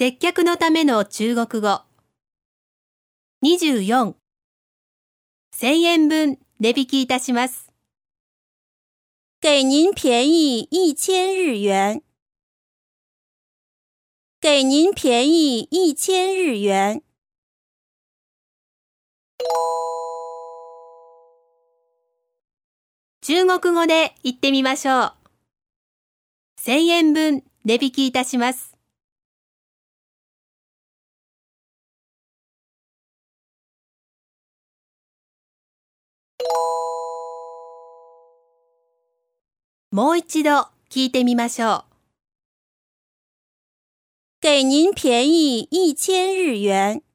接客のための中国語。24。1000円分値引きいたします。给您便宜一千日元。给您便宜一千日元。中国語で言ってみましょう。1000円分値引きいたします。もう一度聞いてみましょう。给您便宜一千日元。